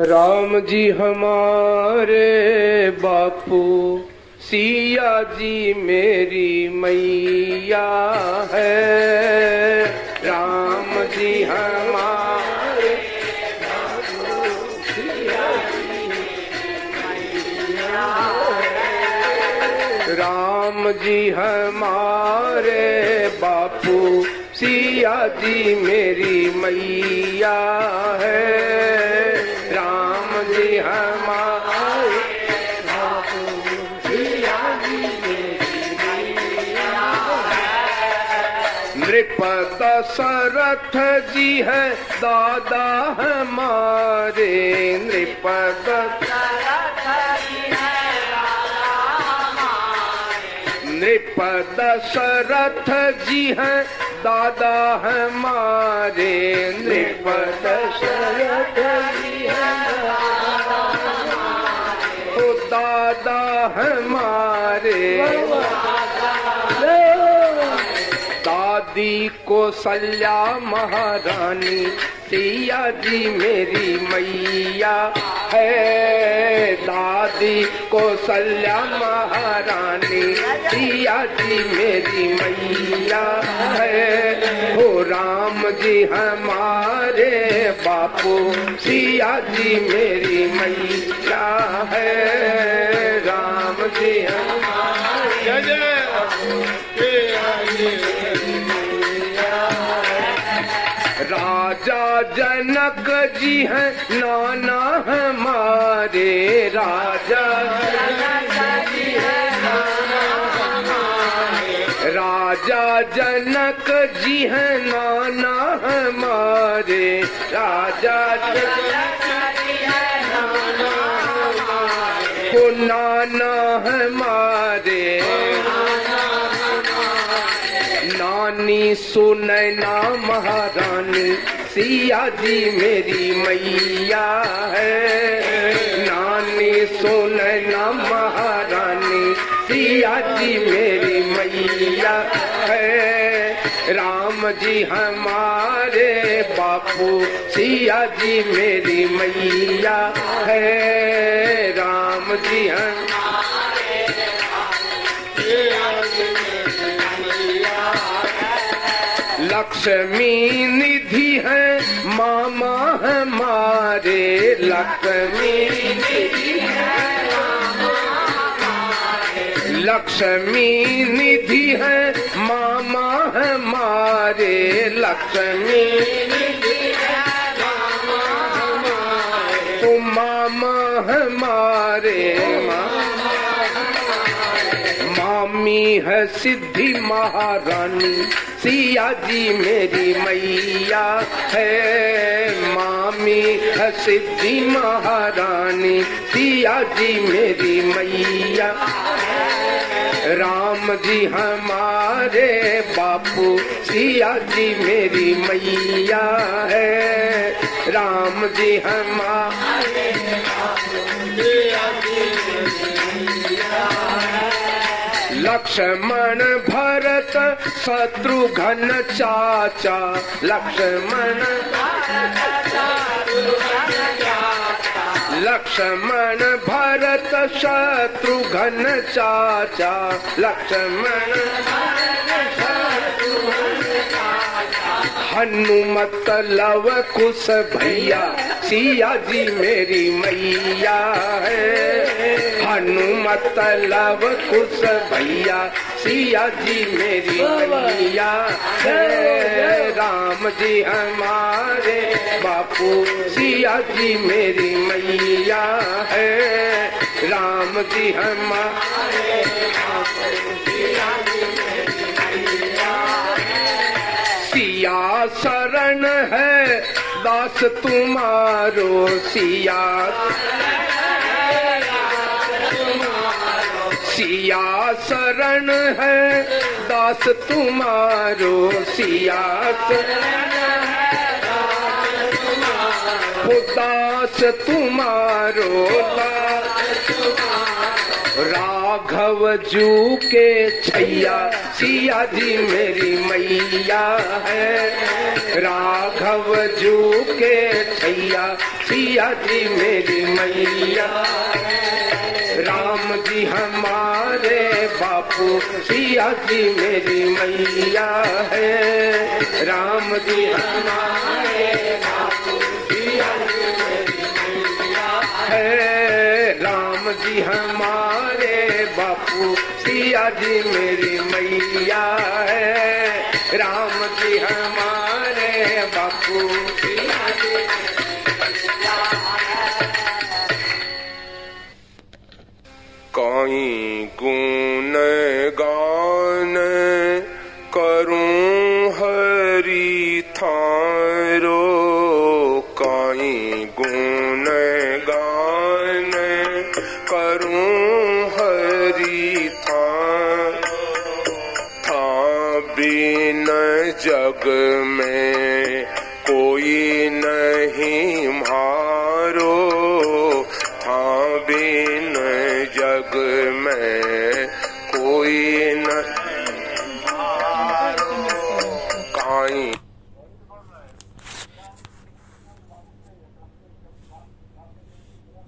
राम जी हमारे बापू, सिया जी मेरी मैया है। राम जी हमारे राम जी हमारे बापू, सिया जी मेरी मैया है। नृप दशरथ जी है दादा हमारे। नृप नृप दशरथ जी हैं दादा हमारे। नृप दशरथ जी हैं दादा हमारे। कौशल्या महारानी सिया जी मेरी मैया है। दादी कौशल्या महारानी सिया जी मेरी मैया है। हो राम जी हमारे बापू सिया जी मेरी मैया है। राम जी हमारे जनक जी हैं नाना हमारे राजा राजा जनक जी हैं नाना हमारे राजा। को नाना हमारे नानी सुनैना महारानी सिया जी मेरी मैया है। नानी सुनैना महारानी सिया जी मेरी मैया है। राम जी हमारे बापू सिया जी मेरी मैया है। राम जी हम लक्ष्मी निधि है, मामा हमारे लक्ष्मी लक्ष्मी निधि है मामा हमारे लक्ष्मी तो मामा हमारे मामी है सिद्धि महारानी। सिया जी मेरी मैया है। मामी है सिद्धि महारानी। सिया जी मेरी मैया। राम जी हमारे बापू। सिया जी मेरी मैया है। राम जी हमारे लक्ष्मण भरत शत्रुघ्न चाचा। लक्ष्मण लक्ष्मण भरत शत्रुघ्न चाचा। लक्ष्मण हनुमत लव कुश भैया सिया जी मेरी मैया है। हनुमत लव कुश भैया सिया जी मेरी मैया है राम जी हमारे बापू सिया जी मेरी मैया। है राम जी हमारे सिया शरण है दास तुम्हारो सिया। सिया शरण है, दास तुम्हारो सिया दास तुम्हारो राघव जू के छैया सिया जी मेरी मैया है। राघव जू के छैया सिया जी मेरी मैया राम जी हमारे बापू, सिया जी मेरी मैया है। राम जी हमारे बापू, सिया मेरी मैया राम जी हमारे बापू, सिया जी मेरी मैया है। राम जी हमारे बापू, सिया जी जग में कोई नहीं